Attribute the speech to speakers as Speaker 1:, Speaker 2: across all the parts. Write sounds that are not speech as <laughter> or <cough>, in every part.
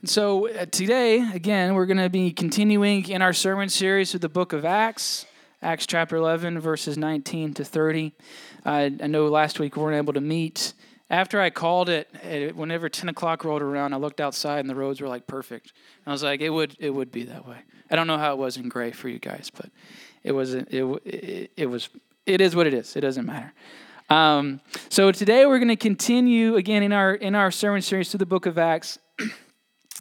Speaker 1: And so uh, today, again, we're going to be continuing in our sermon series with the book of Acts, Acts chapter 11, verses 19 to 30. Uh, I know last week we weren't able to meet. After I called it, whenever 10 o'clock rolled around, I looked outside and the roads were like perfect. I was like, it would, it would be that way. I don't know how it was in Gray for you guys, but it was, it, it, it was, it is what it is. It doesn't matter. Um, so today we're going to continue again in our in our sermon series through the book of Acts. <clears throat>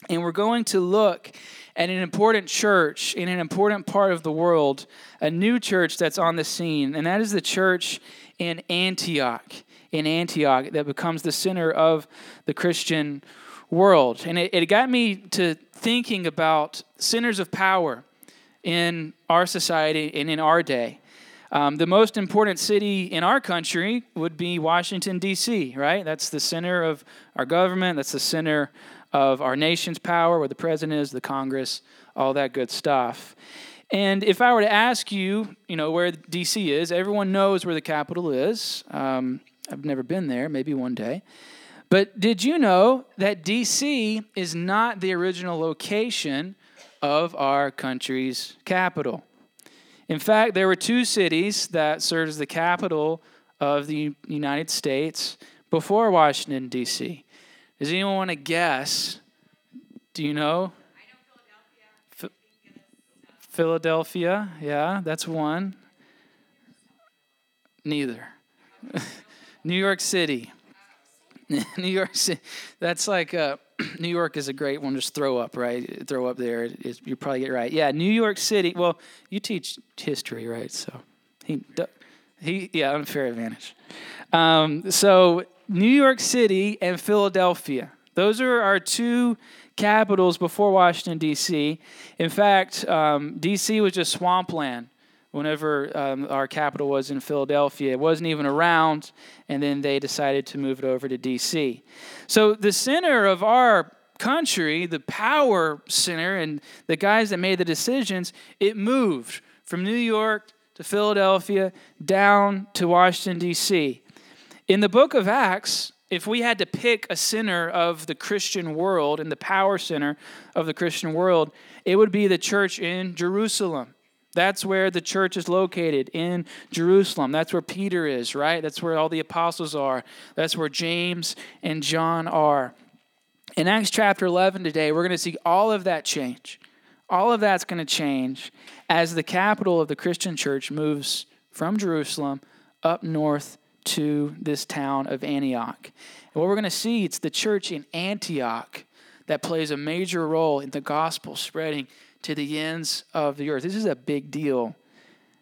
Speaker 1: And we're going to look at an important church in an important part of the world, a new church that's on the scene, and that is the church in Antioch. In Antioch, that becomes the center of the Christian world. And it, it got me to thinking about centers of power in our society and in our day. Um, the most important city in our country would be Washington, D.C., right? That's the center of our government, that's the center of our nation's power, where the president is, the Congress, all that good stuff. And if I were to ask you, you know, where DC is, everyone knows where the capital is. Um, I've never been there, maybe one day. But did you know that DC is not the original location of our country's capital? In fact, there were two cities that served as the capital of the United States before Washington, D.C. Does anyone want to guess? Do you know?
Speaker 2: Philadelphia.
Speaker 1: Philadelphia, yeah, that's one. Neither. <laughs> New York City. <laughs> New York City. That's like uh, <clears throat> New York is a great one. Just throw up, right? Throw up there. It's, you probably get right. Yeah, New York City. Well, you teach history, right? So he, he, yeah, unfair advantage. Um, so New York City and Philadelphia. Those are our two capitals before Washington, D.C. In fact, um, D.C. was just swampland whenever um, our capital was in Philadelphia. It wasn't even around, and then they decided to move it over to D.C. So the center of our country, the power center, and the guys that made the decisions, it moved from New York to Philadelphia down to Washington, D.C. In the book of Acts, if we had to pick a center of the Christian world and the power center of the Christian world, it would be the church in Jerusalem. That's where the church is located in Jerusalem. That's where Peter is, right? That's where all the apostles are. That's where James and John are. In Acts chapter 11 today, we're going to see all of that change. All of that's going to change as the capital of the Christian church moves from Jerusalem up north to this town of Antioch. And what we're going to see, it's the church in Antioch that plays a major role in the gospel spreading to the ends of the earth. This is a big deal.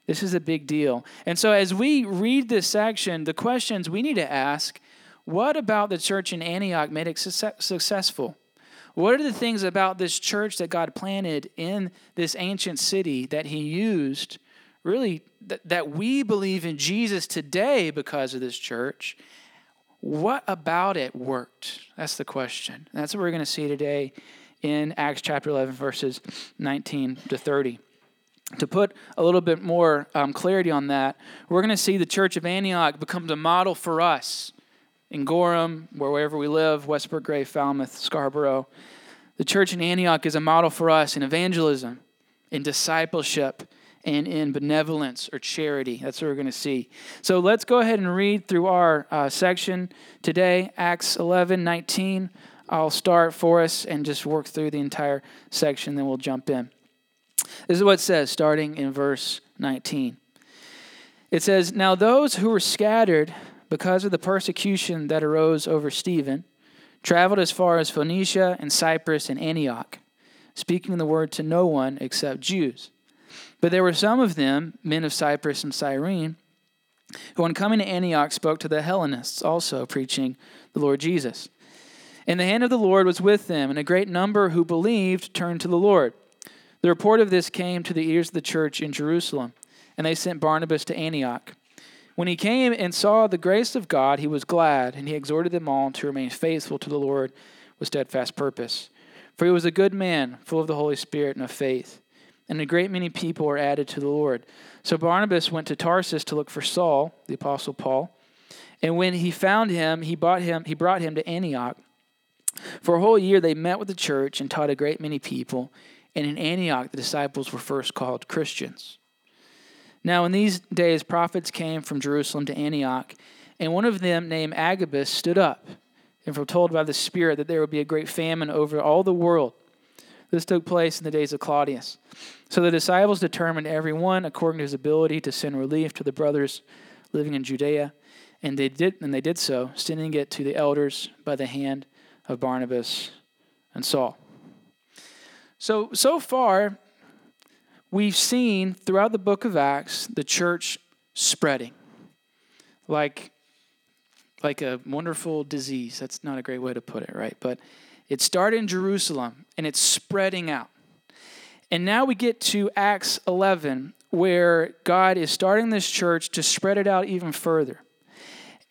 Speaker 1: This is a big deal. And so, as we read this section, the questions we need to ask what about the church in Antioch made it successful? What are the things about this church that God planted in this ancient city that He used really th- that we believe in Jesus today because of this church, what about it worked? That's the question. That's what we're going to see today in Acts chapter 11, verses 19 to 30. To put a little bit more um, clarity on that, we're going to see the church of Antioch becomes a model for us in Gorham, wherever we live, Westbrook, Gray, Falmouth, Scarborough. The church in Antioch is a model for us in evangelism, in discipleship, and in benevolence or charity. That's what we're going to see. So let's go ahead and read through our uh, section today, Acts 11 19. I'll start for us and just work through the entire section, then we'll jump in. This is what it says, starting in verse 19. It says, Now those who were scattered because of the persecution that arose over Stephen traveled as far as Phoenicia and Cyprus and Antioch, speaking the word to no one except Jews. But there were some of them, men of Cyprus and Cyrene, who on coming to Antioch spoke to the Hellenists also, preaching the Lord Jesus. And the hand of the Lord was with them, and a great number who believed turned to the Lord. The report of this came to the ears of the church in Jerusalem, and they sent Barnabas to Antioch. When he came and saw the grace of God, he was glad, and he exhorted them all to remain faithful to the Lord with steadfast purpose. For he was a good man, full of the Holy Spirit and of faith and a great many people were added to the Lord. So Barnabas went to Tarsus to look for Saul, the apostle Paul. And when he found him, he brought him, he brought him to Antioch. For a whole year, they met with the church and taught a great many people. And in Antioch, the disciples were first called Christians. Now, in these days, prophets came from Jerusalem to Antioch, and one of them, named Agabus, stood up and foretold by the Spirit that there would be a great famine over all the world. This took place in the days of Claudius. So the disciples determined everyone according to his ability to send relief to the brothers living in Judea, and they did and they did so, sending it to the elders by the hand of Barnabas and Saul. So so far we've seen throughout the book of Acts the church spreading like like a wonderful disease. That's not a great way to put it, right? But it started in Jerusalem and it's spreading out. And now we get to Acts 11, where God is starting this church to spread it out even further.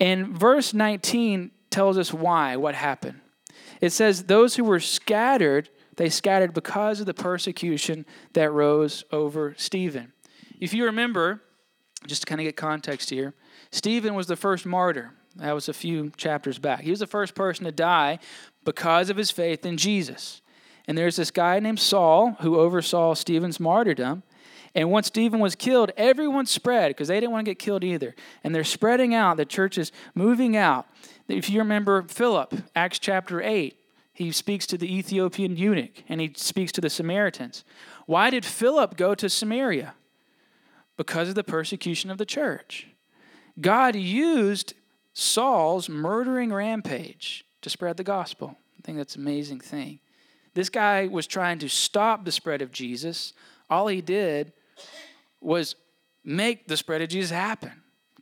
Speaker 1: And verse 19 tells us why, what happened. It says, Those who were scattered, they scattered because of the persecution that rose over Stephen. If you remember, just to kind of get context here, Stephen was the first martyr. That was a few chapters back. He was the first person to die because of his faith in Jesus. And there's this guy named Saul who oversaw Stephen's martyrdom. And once Stephen was killed, everyone spread because they didn't want to get killed either. And they're spreading out. The church is moving out. If you remember Philip, Acts chapter 8, he speaks to the Ethiopian eunuch and he speaks to the Samaritans. Why did Philip go to Samaria? Because of the persecution of the church. God used Saul's murdering rampage to spread the gospel. I think that's an amazing thing. This guy was trying to stop the spread of Jesus. All he did was make the spread of Jesus happen.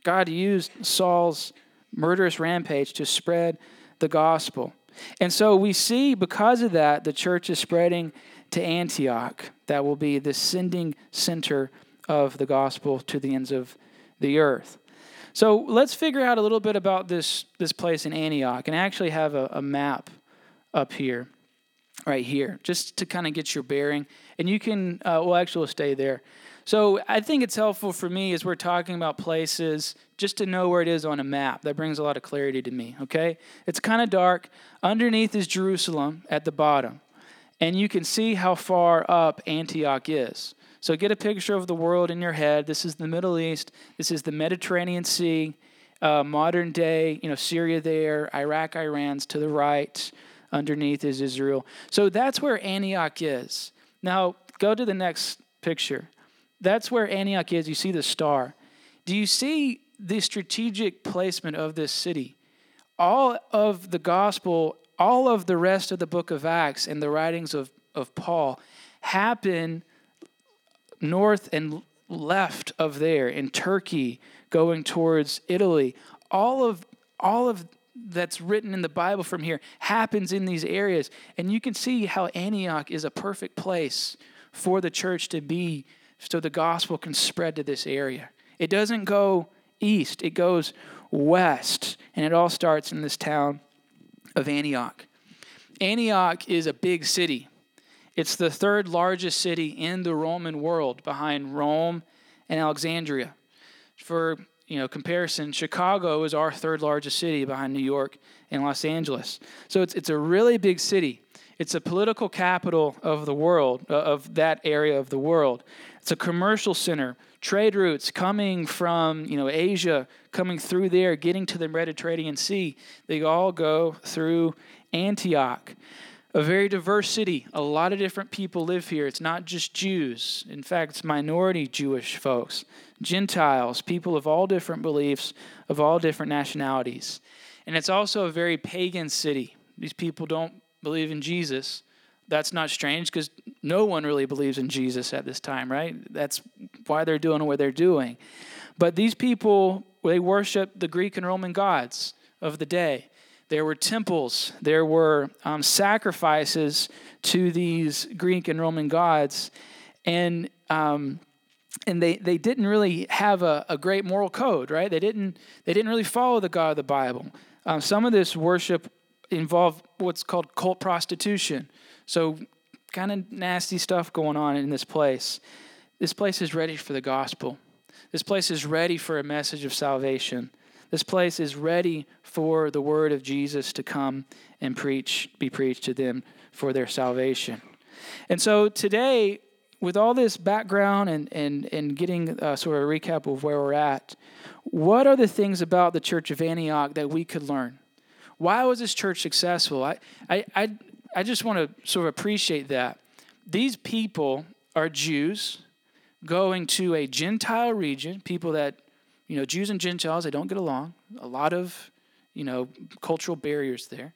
Speaker 1: God used Saul's murderous rampage to spread the gospel. And so we see because of that, the church is spreading to Antioch. That will be the sending center of the gospel to the ends of the earth. So let's figure out a little bit about this, this place in Antioch and actually have a, a map up here, right here, just to kind of get your bearing. And you can, uh, well, actually, we'll stay there. So I think it's helpful for me as we're talking about places just to know where it is on a map. That brings a lot of clarity to me, okay? It's kind of dark. Underneath is Jerusalem at the bottom. And you can see how far up Antioch is. So get a picture of the world in your head. This is the Middle East. This is the Mediterranean Sea, uh, modern day, you know, Syria there, Iraq, Iran's to the right. Underneath is Israel. So that's where Antioch is. Now go to the next picture. That's where Antioch is. You see the star. Do you see the strategic placement of this city? All of the gospel, all of the rest of the book of Acts and the writings of, of Paul happen north and left of there in Turkey going towards Italy. All of all of that's written in the Bible from here happens in these areas. And you can see how Antioch is a perfect place for the church to be so the gospel can spread to this area. It doesn't go east, it goes west. And it all starts in this town of Antioch. Antioch is a big city. It's the third largest city in the Roman world behind Rome and Alexandria. For you know comparison, Chicago is our third largest city behind New York and Los Angeles. So it's it's a really big city. It's a political capital of the world, uh, of that area of the world. It's a commercial center, trade routes coming from you know Asia, coming through there, getting to the Mediterranean Sea. They all go through Antioch a very diverse city. A lot of different people live here. It's not just Jews. In fact, it's minority Jewish folks, Gentiles, people of all different beliefs, of all different nationalities. And it's also a very pagan city. These people don't believe in Jesus. That's not strange because no one really believes in Jesus at this time, right? That's why they're doing what they're doing. But these people, they worship the Greek and Roman gods of the day. There were temples, there were um, sacrifices to these Greek and Roman gods. And um, and they, they didn't really have a, a great moral code, right? They didn't they didn't really follow the God of the Bible. Um, some of this worship involved what's called cult prostitution. So kind of nasty stuff going on in this place. This place is ready for the gospel. This place is ready for a message of salvation. This place is ready for the word of Jesus to come and preach, be preached to them for their salvation. And so today, with all this background and, and, and getting sort of a recap of where we're at, what are the things about the church of Antioch that we could learn? Why was this church successful? I, I, I, I just want to sort of appreciate that. These people are Jews going to a Gentile region, people that, you know, Jews and Gentiles, they don't get along. A lot of, you know, cultural barriers there.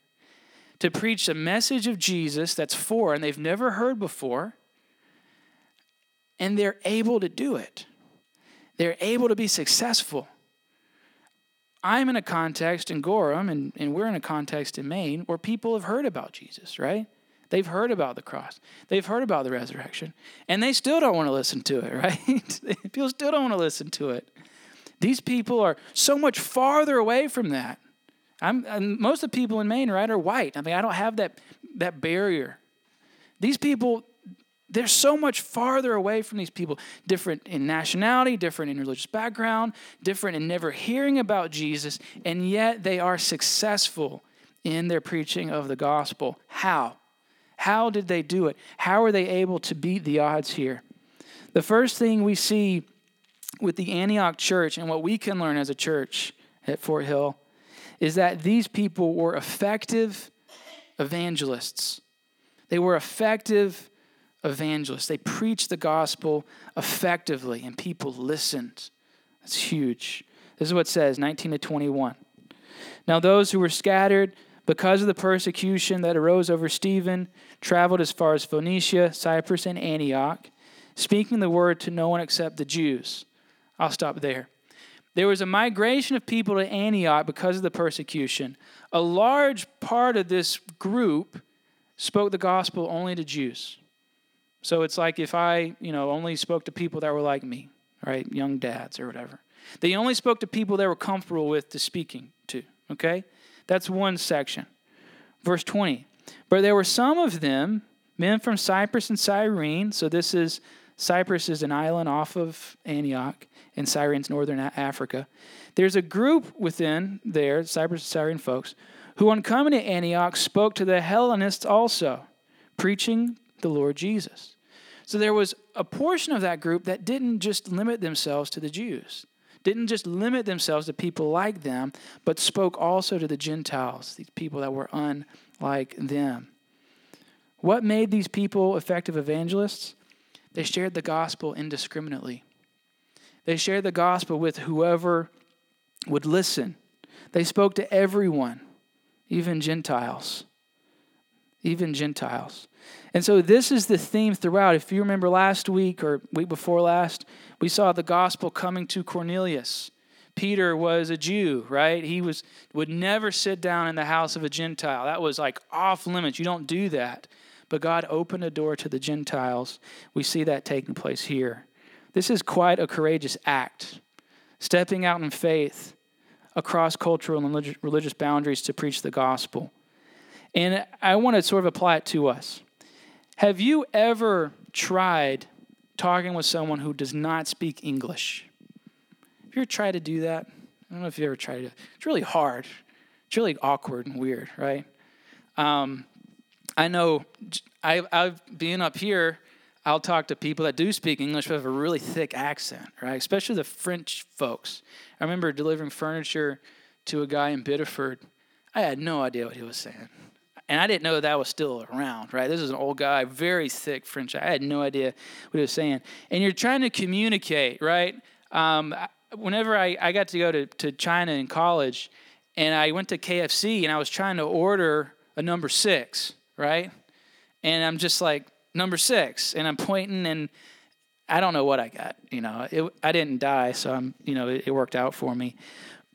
Speaker 1: To preach a message of Jesus that's foreign, and they've never heard before, and they're able to do it. They're able to be successful. I'm in a context in Gorham, and, and we're in a context in Maine where people have heard about Jesus, right? They've heard about the cross. They've heard about the resurrection. And they still don't want to listen to it, <laughs> right? people still don't want to listen to it. These people are so much farther away from that. I'm, most of the people in Maine, right, are white. I mean, I don't have that, that barrier. These people, they're so much farther away from these people, different in nationality, different in religious background, different in never hearing about Jesus, and yet they are successful in their preaching of the gospel. How? How did they do it? How are they able to beat the odds here? The first thing we see with the Antioch church and what we can learn as a church at Fort Hill is that these people were effective evangelists. They were effective evangelists. They preached the gospel effectively, and people listened. That's huge. This is what says 19 to 21. Now, those who were scattered because of the persecution that arose over Stephen, traveled as far as Phoenicia, Cyprus, and Antioch, speaking the word to no one except the Jews. I'll stop there. There was a migration of people to Antioch because of the persecution. A large part of this group spoke the gospel only to Jews. So it's like if I, you know, only spoke to people that were like me, right? Young dads or whatever. They only spoke to people they were comfortable with to speaking to, okay? That's one section. Verse 20. But there were some of them, men from Cyprus and Cyrene. So this is Cyprus is an island off of Antioch, and Cyrene's northern Africa. There's a group within there, Cyprus Syrian folks, who on coming to Antioch spoke to the Hellenists also, preaching the Lord Jesus. So there was a portion of that group that didn't just limit themselves to the Jews, didn't just limit themselves to people like them, but spoke also to the Gentiles, these people that were unlike them. What made these people effective evangelists? They shared the gospel indiscriminately. They shared the gospel with whoever would listen. They spoke to everyone, even Gentiles. Even Gentiles. And so this is the theme throughout. If you remember last week or week before last, we saw the gospel coming to Cornelius. Peter was a Jew, right? He was would never sit down in the house of a Gentile. That was like off limits. You don't do that. But God opened a door to the Gentiles. We see that taking place here. This is quite a courageous act, stepping out in faith across cultural and religious boundaries to preach the gospel. And I want to sort of apply it to us. Have you ever tried talking with someone who does not speak English? Have you ever tried to do that? I don't know if you ever tried it. It's really hard. It's really awkward and weird, right? Um, I know I, I've been up here, I'll talk to people that do speak English but have a really thick accent, right? Especially the French folks. I remember delivering furniture to a guy in Biddeford. I had no idea what he was saying. And I didn't know that was still around, right? This is an old guy, very thick French. I had no idea what he was saying. And you're trying to communicate, right? Um, whenever I, I got to go to, to China in college, and I went to KFC and I was trying to order a number six right? And I'm just like, number six. And I'm pointing and I don't know what I got. You know, it, I didn't die, so I'm, you know, it, it worked out for me.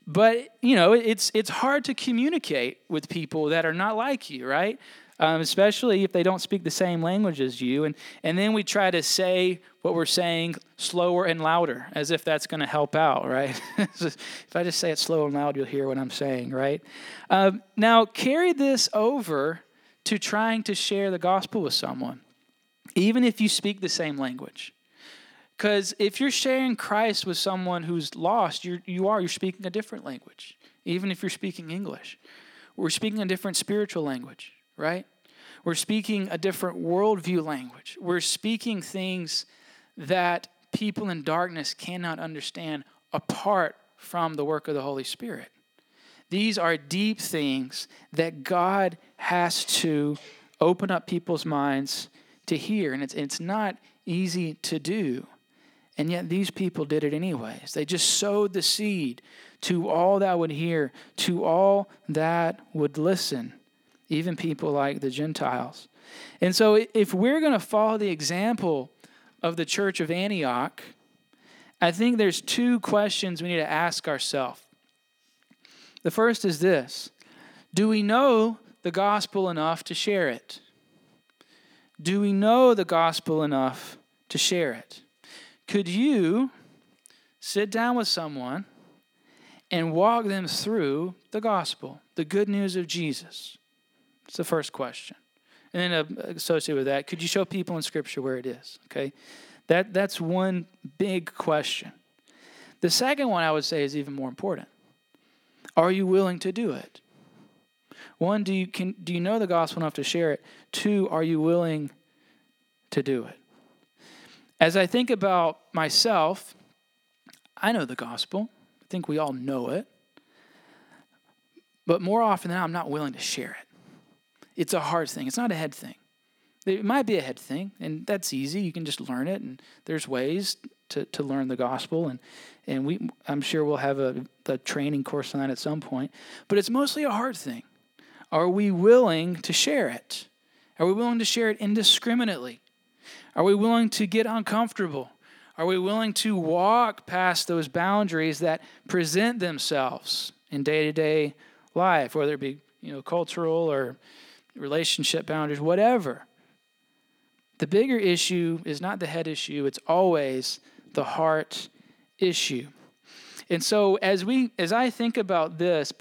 Speaker 1: But you know, it's it's hard to communicate with people that are not like you, right? Um, especially if they don't speak the same language as you. And, and then we try to say what we're saying slower and louder, as if that's going to help out, right? <laughs> if I just say it slow and loud, you'll hear what I'm saying, right? Um, now, carry this over to trying to share the gospel with someone, even if you speak the same language. Because if you're sharing Christ with someone who's lost, you're, you are, you're speaking a different language, even if you're speaking English. We're speaking a different spiritual language, right? We're speaking a different worldview language. We're speaking things that people in darkness cannot understand apart from the work of the Holy Spirit. These are deep things that God has to open up people's minds to hear, and it's, it's not easy to do. And yet these people did it anyways. They just sowed the seed to all that would hear, to all that would listen, even people like the Gentiles. And so if we're going to follow the example of the church of Antioch, I think there's two questions we need to ask ourselves. The first is this Do we know the gospel enough to share it? Do we know the gospel enough to share it? Could you sit down with someone and walk them through the gospel, the good news of Jesus? It's the first question. And then uh, associated with that, could you show people in Scripture where it is? Okay, that that's one big question. The second one I would say is even more important. Are you willing to do it? One, do you can do you know the gospel enough to share it? Two, are you willing to do it? As I think about myself, I know the gospel. I think we all know it. But more often than not, I'm not willing to share it. It's a hard thing. It's not a head thing. It might be a head thing, and that's easy. You can just learn it, and there's ways to, to learn the gospel, and and we I'm sure we'll have a, a training course on that at some point. But it's mostly a hard thing. Are we willing to share it? Are we willing to share it indiscriminately? Are we willing to get uncomfortable? Are we willing to walk past those boundaries that present themselves in day to day life, whether it be you know cultural or relationship boundaries, whatever? The bigger issue is not the head issue, it's always the heart issue. And so as we as I think about this,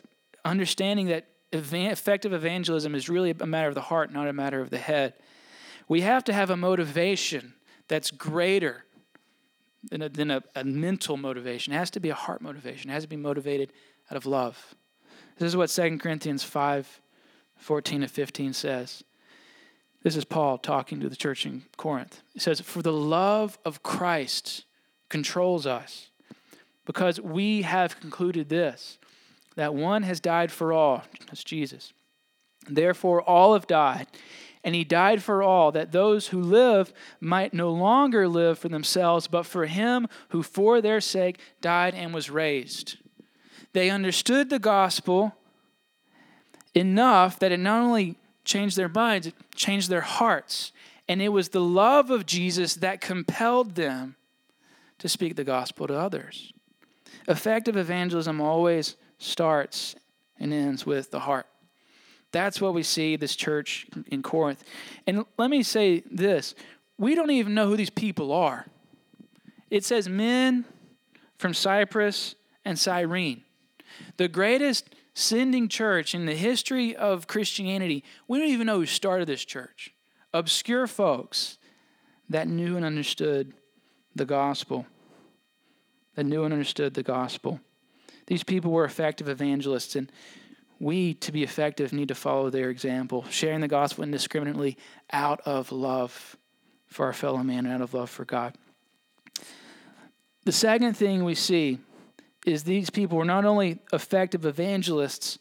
Speaker 1: understanding that effective evangelism is really a matter of the heart, not a matter of the head. We have to have a motivation that's greater than a, than a, a mental motivation. It has to be a heart motivation. It has to be motivated out of love. This is what 2 Corinthians 5 14 to 15 says. This is Paul talking to the church in Corinth. He says, For the love of Christ controls us, because we have concluded this, that one has died for all. That's Jesus. Therefore, all have died. And he died for all, that those who live might no longer live for themselves, but for him who for their sake died and was raised. They understood the gospel enough that it not only changed their minds, it changed their hearts. And it was the love of Jesus that compelled them to speak the gospel to others. Effective evangelism always starts and ends with the heart. That's what we see this church in Corinth. And let me say this we don't even know who these people are. It says men from Cyprus and Cyrene. The greatest sending church in the history of Christianity. We don't even know who started this church. Obscure folks that knew and understood the gospel. That knew and understood the gospel. These people were effective evangelists, and we, to be effective, need to follow their example, sharing the gospel indiscriminately out of love for our fellow man and out of love for God. The second thing we see is these people were not only effective evangelists,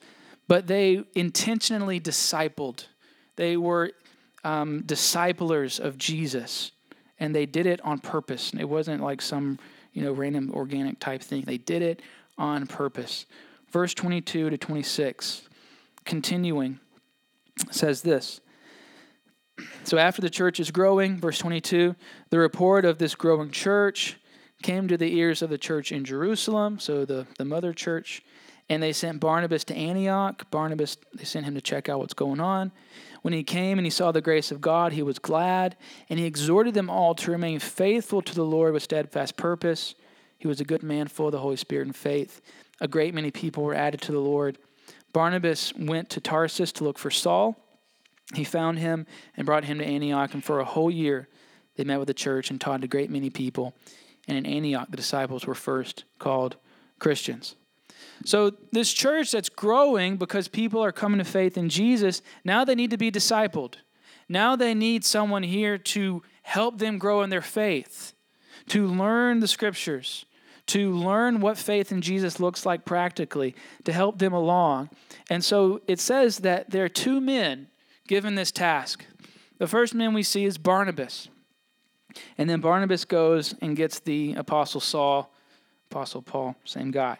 Speaker 1: but they intentionally discipled. They were um, disciplers of Jesus, and they did it on purpose. It wasn't like some you know random organic type thing. They did it on purpose. Verse 22 to 26, continuing, says this. So after the church is growing, verse 22, the report of this growing church came to the ears of the church in Jerusalem, so the, the mother church, and they sent Barnabas to Antioch. Barnabas, they sent him to check out what's going on. When he came and he saw the grace of God, he was glad, and he exhorted them all to remain faithful to the Lord with steadfast purpose. He was a good man, full of the Holy Spirit and faith. A great many people were added to the Lord. Barnabas went to Tarsus to look for Saul. He found him and brought him to Antioch, and for a whole year they met with the church and taught a great many people. And in Antioch, the disciples were first called Christians. So, this church that's growing because people are coming to faith in Jesus, now they need to be discipled. Now they need someone here to help them grow in their faith, to learn the scriptures, to learn what faith in Jesus looks like practically, to help them along. And so it says that there are two men given this task. The first man we see is Barnabas. And then Barnabas goes and gets the Apostle Saul, Apostle Paul, same guy.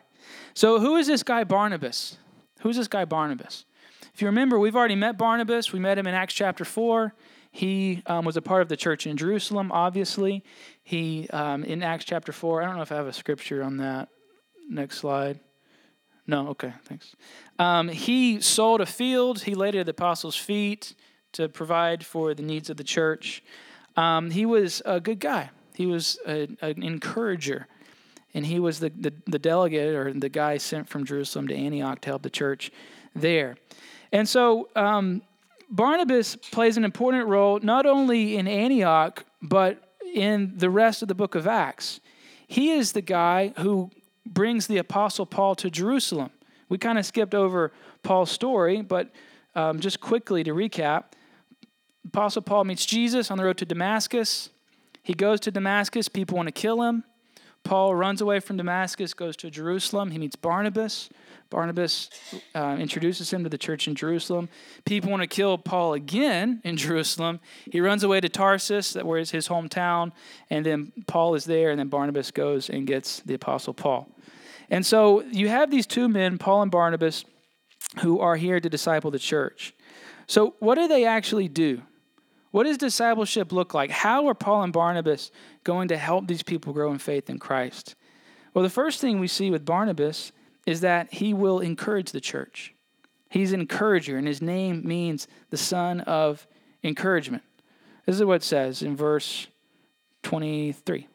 Speaker 1: So, who is this guy Barnabas? Who's this guy Barnabas? If you remember, we've already met Barnabas. We met him in Acts chapter 4. He um, was a part of the church in Jerusalem, obviously. He, um, in Acts chapter 4, I don't know if I have a scripture on that. Next slide. No, okay, thanks. Um, he sold a field, he laid it at the apostles' feet to provide for the needs of the church. Um, he was a good guy, he was a, an encourager and he was the, the, the, delegate or the guy sent from Jerusalem to Antioch to help the church there. And so um, Barnabas plays an important role not only in Antioch, but in the rest of the book of Acts. He is the guy who brings the Apostle Paul to Jerusalem. We kind of skipped over Paul's story, but um, just quickly to recap Apostle Paul meets Jesus on the road to Damascus. He goes to Damascus, people want to kill him. Paul runs away from Damascus, goes to Jerusalem. He meets Barnabas. Barnabas uh, introduces him to the church in Jerusalem. People want to kill Paul again in <laughs> Jerusalem. He runs away to Tarsus, that where is his hometown, and then Paul is there, and then Barnabas goes and gets the apostle Paul. And so you have these two men, Paul and Barnabas, who are here to disciple the church. So what do they actually do? What does discipleship look like? How are Paul and Barnabas going to help these people grow in faith in Christ? Well, the first thing we see with Barnabas is that he will encourage the church. He's an encourager, and his name means the son of encouragement. This is what it says in verse 23.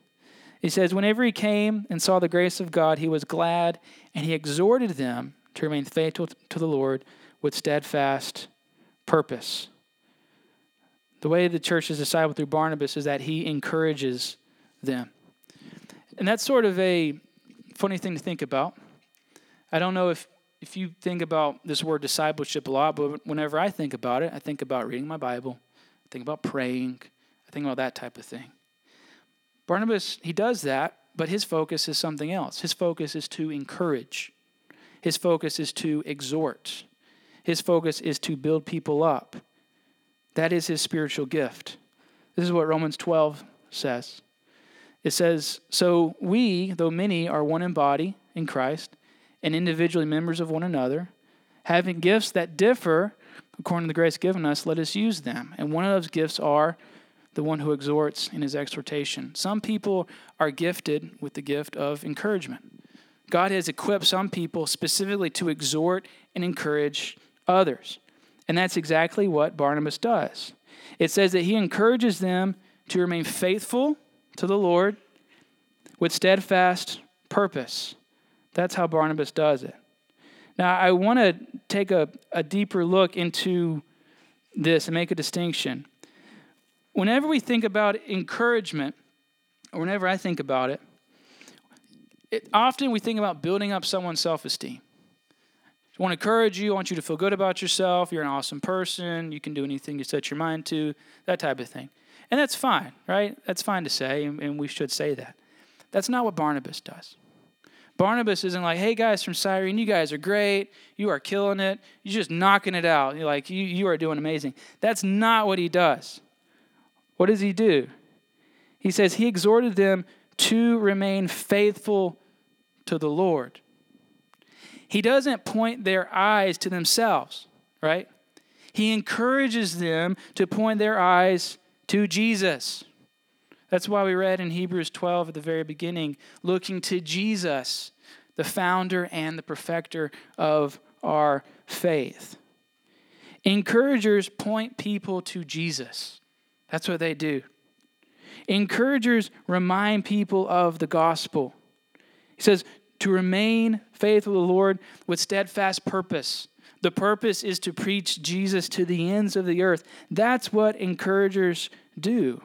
Speaker 1: He says, Whenever he came and saw the grace of God, he was glad, and he exhorted them to remain faithful to the Lord with steadfast purpose. The way the church is discipled through Barnabas is that he encourages them. And that's sort of a funny thing to think about. I don't know if, if you think about this word discipleship a lot, but whenever I think about it, I think about reading my Bible, I think about praying, I think about that type of thing. Barnabas, he does that, but his focus is something else. His focus is to encourage, his focus is to exhort, his focus is to build people up. That is his spiritual gift. This is what Romans 12 says. It says, So we, though many, are one in body in Christ, and individually members of one another, having gifts that differ according to the grace given us, let us use them. And one of those gifts are the one who exhorts in his exhortation. Some people are gifted with the gift of encouragement. God has equipped some people specifically to exhort and encourage others. And that's exactly what Barnabas does. It says that he encourages them to remain faithful to the Lord with steadfast purpose. That's how Barnabas does it. Now, I want to take a, a deeper look into this and make a distinction. Whenever we think about encouragement, or whenever I think about it, it often we think about building up someone's self esteem. I want to encourage you. I want you to feel good about yourself. You're an awesome person. You can do anything you set your mind to, that type of thing. And that's fine, right? That's fine to say, and we should say that. That's not what Barnabas does. Barnabas isn't like, hey guys from Cyrene, you guys are great. You are killing it. You're just knocking it out. You're like, you, you are doing amazing. That's not what he does. What does he do? He says he exhorted them to remain faithful to the Lord he doesn't point their eyes to themselves, right? He encourages them to point their eyes to Jesus. That's why we read in Hebrews 12 at the very beginning looking to Jesus, the founder and the perfecter of our faith. Encouragers point people to Jesus. That's what they do. Encouragers remind people of the gospel. He says, to remain faithful to the Lord with steadfast purpose. The purpose is to preach Jesus to the ends of the earth. That's what encouragers do.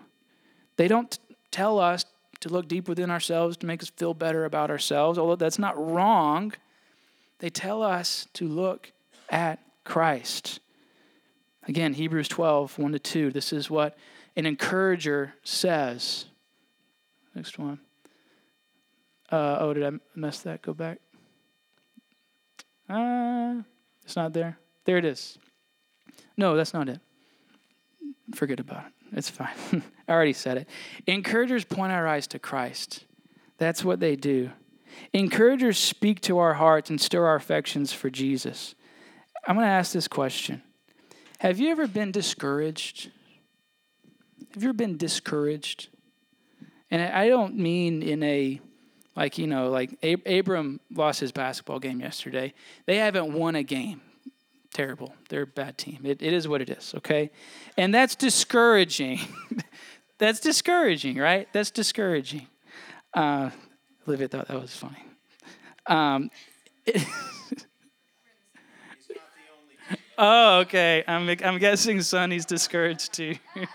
Speaker 1: They don't tell us to look deep within ourselves to make us feel better about ourselves, although that's not wrong. They tell us to look at Christ. Again, Hebrews 12, 1 to 2. This is what an encourager says. Next one. Uh, oh, did I mess that? Go back. Uh, it's not there. There it is. No, that's not it. Forget about it. It's fine. <laughs> I already said it. Encouragers point our eyes to Christ. That's what they do. Encouragers speak to our hearts and stir our affections for Jesus. I'm going to ask this question Have you ever been discouraged? Have you ever been discouraged? And I don't mean in a, like, you know, like Abram lost his basketball game yesterday. They haven't won a game. Terrible. They're a bad team. It, it is what it is, okay? And that's discouraging. <laughs> that's discouraging, right? That's discouraging. Uh, Olivia thought that was funny. Um, <laughs> oh, okay. I'm, I'm guessing Sonny's discouraged too. <laughs>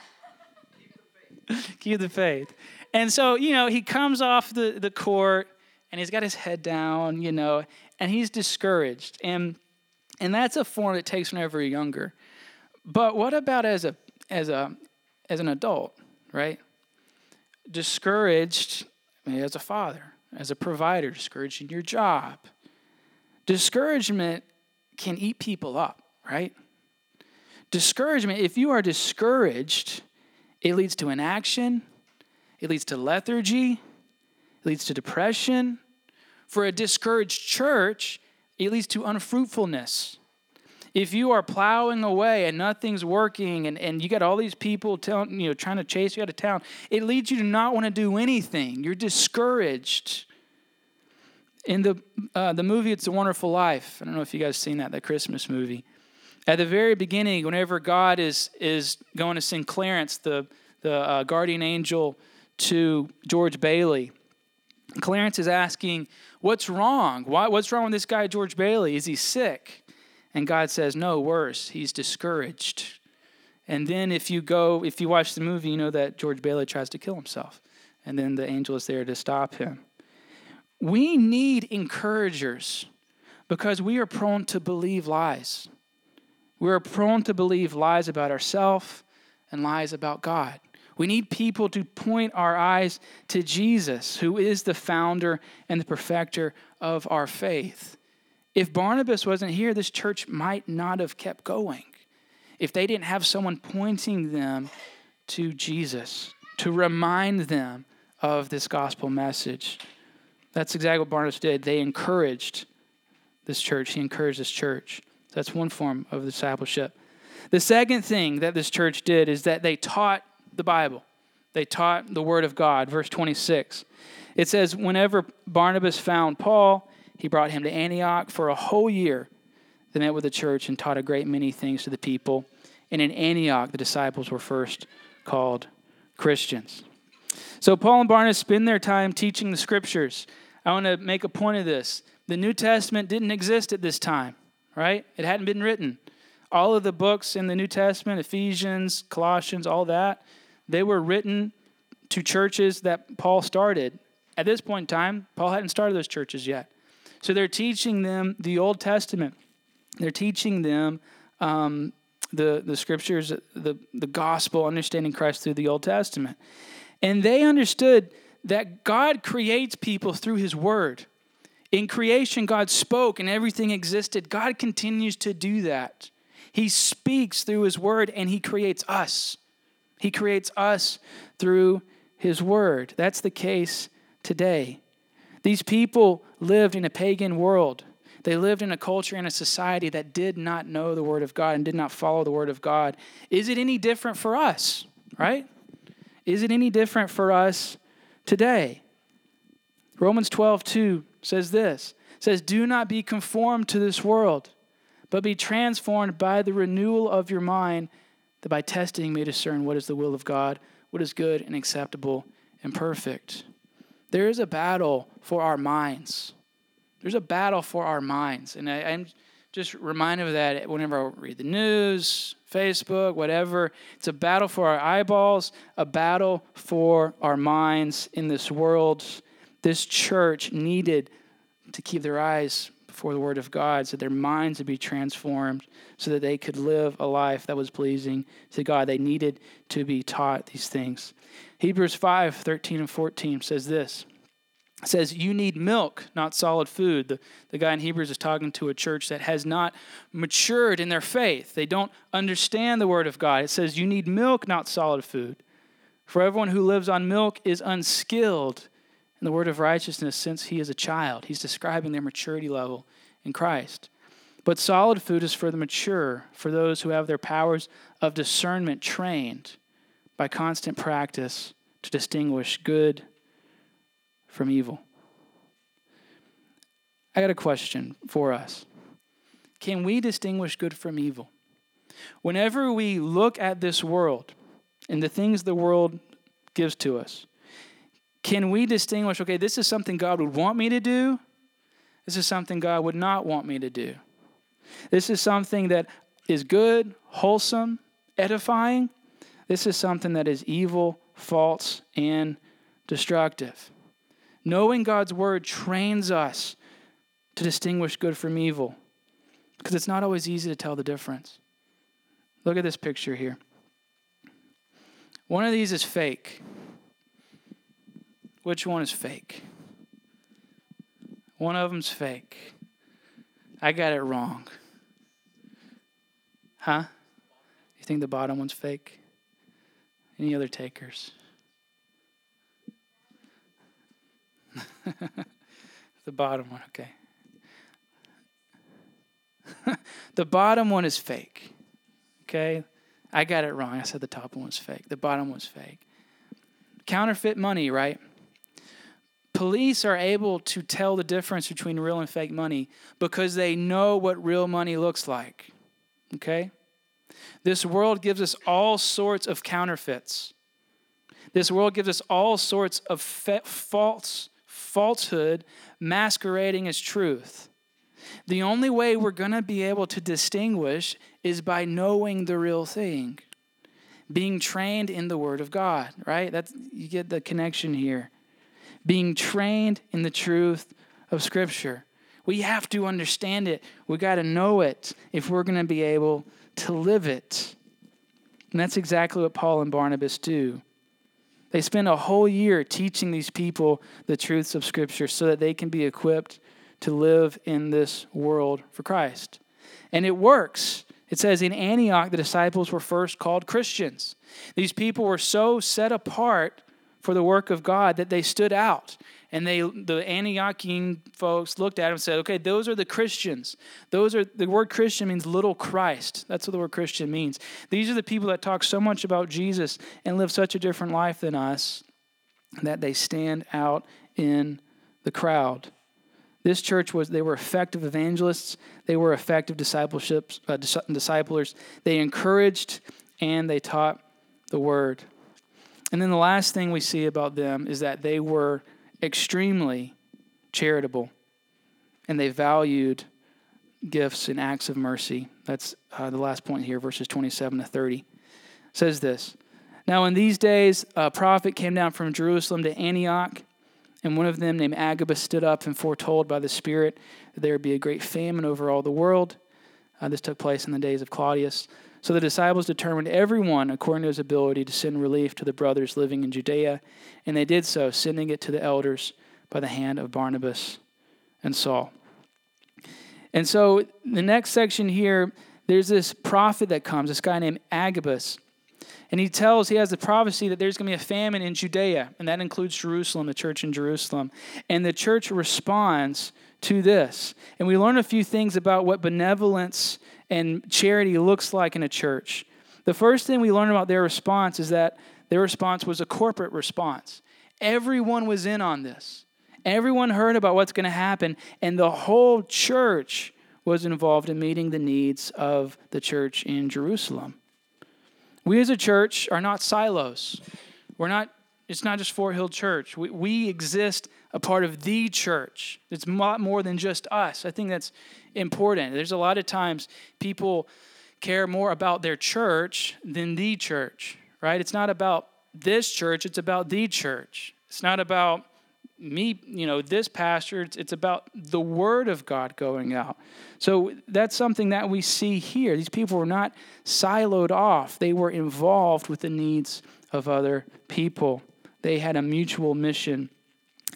Speaker 1: Keep the faith. And so, you know, he comes off the, the court and he's got his head down, you know, and he's discouraged. And and that's a form it takes whenever you're younger. But what about as a as a as an adult, right? Discouraged as a father, as a provider, discouraged in your job. Discouragement can eat people up, right? Discouragement, if you are discouraged, it leads to inaction, it leads to lethargy, it leads to depression. For a discouraged church, it leads to unfruitfulness. If you are plowing away and nothing's working and, and you got all these people telling, you know, trying to chase you out of town, it leads you to not want to do anything. You're discouraged. In the, uh, the movie It's a Wonderful Life, I don't know if you guys seen that, that Christmas movie. At the very beginning, whenever God is, is going to send Clarence, the, the uh, guardian angel, to George Bailey, Clarence is asking, What's wrong? Why, what's wrong with this guy, George Bailey? Is he sick? And God says, No, worse, he's discouraged. And then if you go, if you watch the movie, you know that George Bailey tries to kill himself. And then the angel is there to stop him. We need encouragers because we are prone to believe lies. We are prone to believe lies about ourselves and lies about God. We need people to point our eyes to Jesus, who is the founder and the perfecter of our faith. If Barnabas wasn't here, this church might not have kept going. If they didn't have someone pointing them to Jesus, to remind them of this gospel message. That's exactly what Barnabas did. They encouraged this church. He encouraged this church. That's one form of discipleship. The second thing that this church did is that they taught the Bible. They taught the Word of God. Verse 26. It says, Whenever Barnabas found Paul, he brought him to Antioch for a whole year. They met with the church and taught a great many things to the people. And in Antioch, the disciples were first called Christians. So Paul and Barnabas spend their time teaching the scriptures. I want to make a point of this. The New Testament didn't exist at this time, right? It hadn't been written. All of the books in the New Testament, Ephesians, Colossians, all that, they were written to churches that Paul started. At this point in time, Paul hadn't started those churches yet. So they're teaching them the Old Testament. They're teaching them um, the, the scriptures, the, the gospel, understanding Christ through the Old Testament. And they understood that God creates people through his word. In creation, God spoke and everything existed. God continues to do that. He speaks through his word and he creates us. He creates us through His Word. That's the case today. These people lived in a pagan world. They lived in a culture and a society that did not know the Word of God and did not follow the Word of God. Is it any different for us, right? Is it any different for us today? Romans 12, 2 says this says, Do not be conformed to this world, but be transformed by the renewal of your mind that by testing may discern what is the will of God, what is good and acceptable and perfect. There is a battle for our minds. There's a battle for our minds. And I, am just reminded of that whenever I read the news, Facebook, whatever. It's a battle for our eyeballs, a battle for our minds in this world. This church needed to keep their eyes before the Word of God so their minds would be transformed so that they could live a life that was pleasing to God. They needed to be taught these things. Hebrews 5 13 and 14 says this It says you need milk, not solid food. The, the guy in Hebrews is talking to a church that has not matured in their faith. They don't understand the word of God. It says you need milk, not solid food. For everyone who lives on milk is unskilled in the word of righteousness since he is a child. He's describing their maturity level in Christ. But solid food is for the mature, for those who have their powers of discernment trained by constant practice to distinguish good from evil. I got a question for us. Can we distinguish good from evil? Whenever we look at this world and the things the world gives to us, can we distinguish, okay, this is something God would want me to do? This is something God would not want me to do. This is something that is good, wholesome, edifying. This is something that is evil, false, and destructive. Knowing God's word trains us to distinguish good from evil because it's not always easy to tell the difference. Look at this picture here. One of these is fake. Which one is fake? One of them's fake. I got it wrong. Huh? You think the bottom one's fake? Any other takers? <laughs> the bottom one, okay. <laughs> the bottom one is fake. Okay? I got it wrong. I said the top one was fake. The bottom was fake. Counterfeit money, right? Police are able to tell the difference between real and fake money because they know what real money looks like. Okay? This world gives us all sorts of counterfeits. This world gives us all sorts of fa- false falsehood masquerading as truth. The only way we're going to be able to distinguish is by knowing the real thing, being trained in the Word of God, right? That's, you get the connection here. Being trained in the truth of Scripture. We have to understand it. We got to know it if we're going to be able to live it. And that's exactly what Paul and Barnabas do. They spend a whole year teaching these people the truths of Scripture so that they can be equipped to live in this world for Christ. And it works. It says in Antioch, the disciples were first called Christians. These people were so set apart for the work of God that they stood out. And they, the Antiochian folks looked at him and said, okay, those are the Christians. Those are, the word Christian means little Christ. That's what the word Christian means. These are the people that talk so much about Jesus and live such a different life than us that they stand out in the crowd. This church was, they were effective evangelists. They were effective discipleships, uh, disciplers. They encouraged and they taught the word. And then the last thing we see about them is that they were extremely charitable and they valued gifts and acts of mercy. That's uh, the last point here, verses 27 to 30. It says this Now, in these days, a prophet came down from Jerusalem to Antioch, and one of them, named Agabus, stood up and foretold by the Spirit that there would be a great famine over all the world. Uh, this took place in the days of Claudius. So the disciples determined everyone according to his ability to send relief to the brothers living in Judea, and they did so, sending it to the elders by the hand of Barnabas and Saul. And so the next section here, there's this prophet that comes, this guy named Agabus. And he tells, he has the prophecy that there's going to be a famine in Judea, and that includes Jerusalem, the church in Jerusalem. And the church responds to this. And we learn a few things about what benevolence and charity looks like in a church. The first thing we learn about their response is that their response was a corporate response. Everyone was in on this. Everyone heard about what's going to happen, and the whole church was involved in meeting the needs of the church in Jerusalem. We as a church are not silos. We're not, it's not just Fort Hill Church. We, we exist a part of the church. It's a lot more than just us. I think that's important. There's a lot of times people care more about their church than the church, right? It's not about this church, it's about the church. It's not about me, you know, this pastor, it's, it's about the word of God going out. So that's something that we see here. These people were not siloed off, they were involved with the needs of other people. They had a mutual mission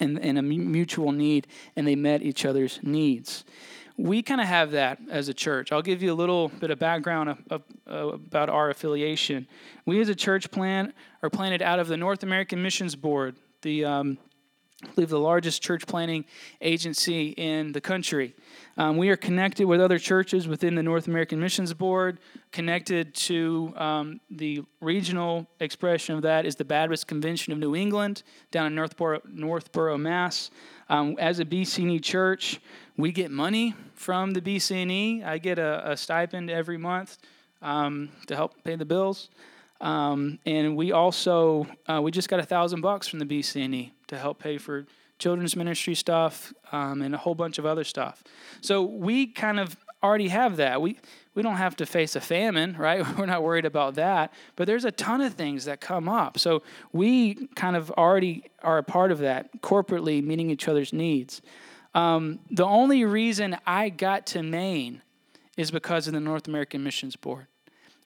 Speaker 1: and, and a mutual need, and they met each other's needs. We kind of have that as a church. I'll give you a little bit of background of, of, uh, about our affiliation. We, as a church plant, are planted out of the North American Missions Board, the um, I believe the largest church planning agency in the country. Um, we are connected with other churches within the North American Missions Board. Connected to um, the regional expression of that is the Baptist Convention of New England down in Northborough, Northborough Mass. Um, as a BCNE church, we get money from the BCNE. I get a, a stipend every month um, to help pay the bills. Um, and we also uh, we just got a thousand bucks from the BCNE to help pay for children's ministry stuff um, and a whole bunch of other stuff. So we kind of already have that. We we don't have to face a famine, <laughs> right? We're not worried about that. But there's a ton of things that come up. So we kind of already are a part of that corporately, meeting each other's needs. Um, the only reason I got to Maine is because of the North American Missions Board.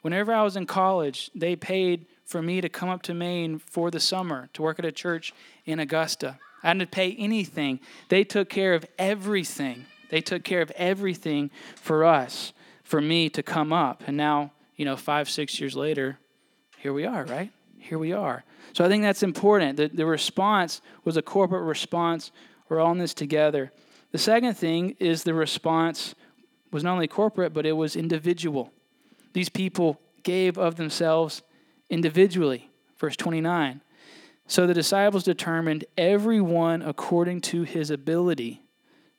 Speaker 1: Whenever I was in college, they paid for me to come up to Maine for the summer to work at a church in Augusta. I didn't pay anything. They took care of everything. They took care of everything for us, for me to come up. And now, you know, five, six years later, here we are, right? Here we are. So I think that's important. The, the response was a corporate response. We're all in this together. The second thing is the response was not only corporate, but it was individual. These people gave of themselves individually. Verse 29. So the disciples determined everyone according to his ability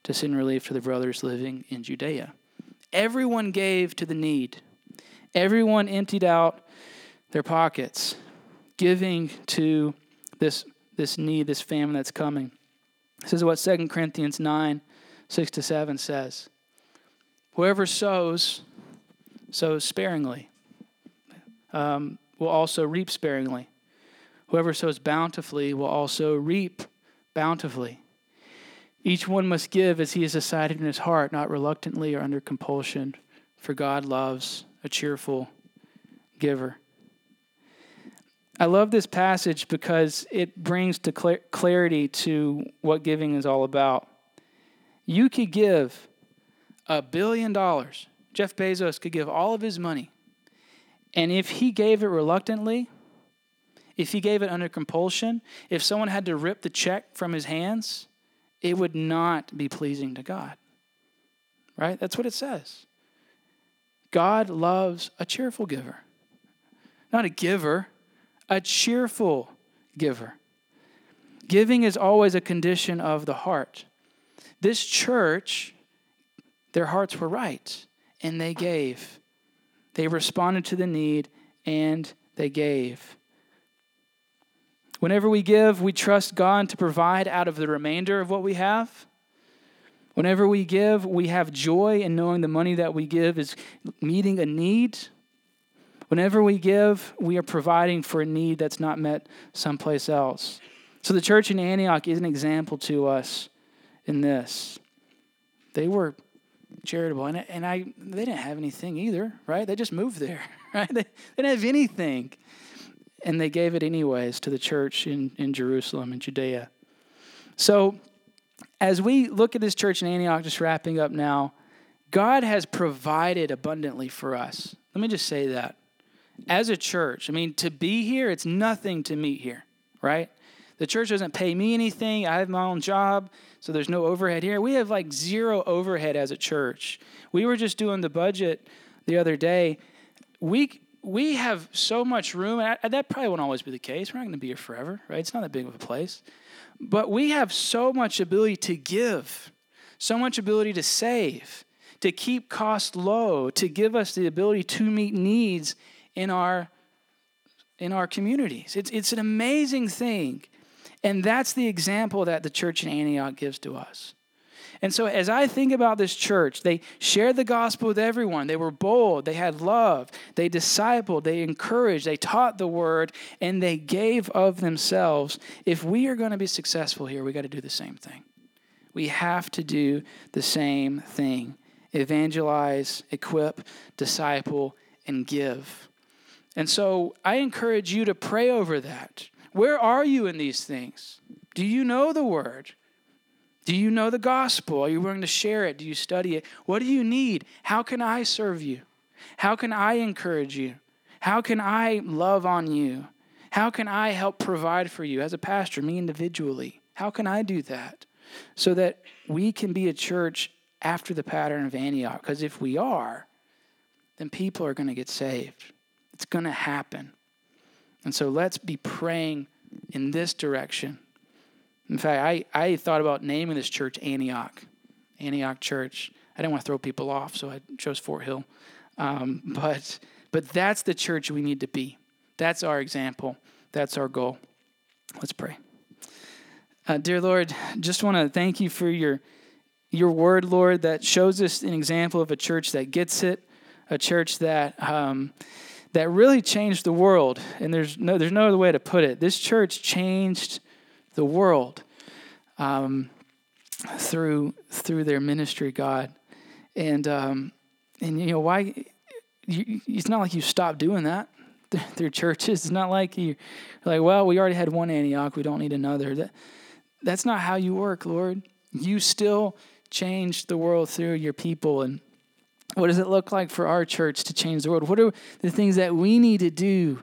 Speaker 1: to send relief to the brothers living in Judea. Everyone gave to the need. Everyone emptied out their pockets, giving to this, this need, this famine that's coming. This is what 2 Corinthians 9, 6 to 7 says. Whoever sows sows sparingly um, will also reap sparingly. Whoever sows bountifully will also reap bountifully. Each one must give as he has decided in his heart, not reluctantly or under compulsion, for God loves a cheerful giver. I love this passage because it brings to clarity to what giving is all about. You could give a billion dollars Jeff Bezos could give all of his money. And if he gave it reluctantly, if he gave it under compulsion, if someone had to rip the check from his hands, it would not be pleasing to God. Right? That's what it says. God loves a cheerful giver. Not a giver, a cheerful giver. Giving is always a condition of the heart. This church, their hearts were right and they gave. They responded to the need and they gave. Whenever we give, we trust God to provide out of the remainder of what we have. Whenever we give, we have joy in knowing the money that we give is meeting a need. Whenever we give, we are providing for a need that's not met someplace else. So the church in Antioch is an example to us in this. They were charitable. And, and I, they didn't have anything either, right? They just moved there, <laughs> right? They, they didn't have anything. And they gave it anyways to the church in, in Jerusalem and Judea. So as we look at this church in Antioch, just wrapping up now, God has provided abundantly for us. Let me just say that. As a church, I mean, to be here, it's nothing to meet here, right? The church doesn't pay me anything. I have my own job, so there's no overhead here. We have like zero overhead as a church. We were just doing the budget the other day. We we have so much room, and I, that probably won't always be the case. We're not going to be here forever, right? It's not that big of a place. But we have so much ability to give, so much ability to save, to keep costs low, to give us the ability to meet needs in our in our communities. It's, it's an amazing thing. And that's the example that the church in Antioch gives to us. And so, as I think about this church, they shared the gospel with everyone. They were bold, they had love, they discipled, they encouraged, they taught the word, and they gave of themselves. If we are going to be successful here, we got to do the same thing. We have to do the same thing evangelize, equip, disciple, and give. And so, I encourage you to pray over that. Where are you in these things? Do you know the word? Do you know the gospel? Are you willing to share it? Do you study it? What do you need? How can I serve you? How can I encourage you? How can I love on you? How can I help provide for you as a pastor, me individually? How can I do that so that we can be a church after the pattern of Antioch? Because if we are, then people are going to get saved. It's going to happen. And so let's be praying in this direction. In fact, I, I thought about naming this church Antioch, Antioch Church. I didn't want to throw people off, so I chose Fort Hill. Um, <laughs> but, but that's the church we need to be. That's our example. That's our goal. Let's pray. Uh, dear Lord, just want to thank you for your, your word, Lord, that shows us an example of a church that gets it, a church that. Um, that really changed the world. And there's no, there's no other way to put it. This church changed the world um, through through their ministry, God. And um, and you know why? You, it's not like you stopped doing that <laughs> through churches. It's not like you're like, well, we already had one Antioch. We don't need another. That that's not how you work, Lord. You still change the world through your people and what does it look like for our church to change the world? What are the things that we need to do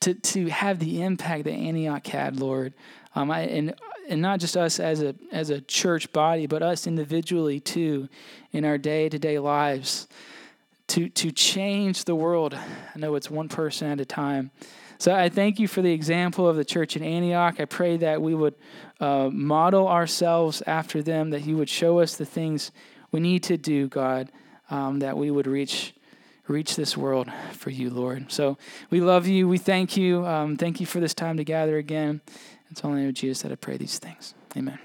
Speaker 1: to, to have the impact that Antioch had, Lord? Um, I, and and not just us as a as a church body, but us individually too, in our day to day lives, to to change the world. I know it's one person at a time. So I thank you for the example of the church in Antioch. I pray that we would uh, model ourselves after them, that you would show us the things we need to do, God um, that we would reach reach this world for you, Lord. So we love you. We thank you. Um, thank you for this time to gather again. It's only in Jesus that I pray these things. Amen.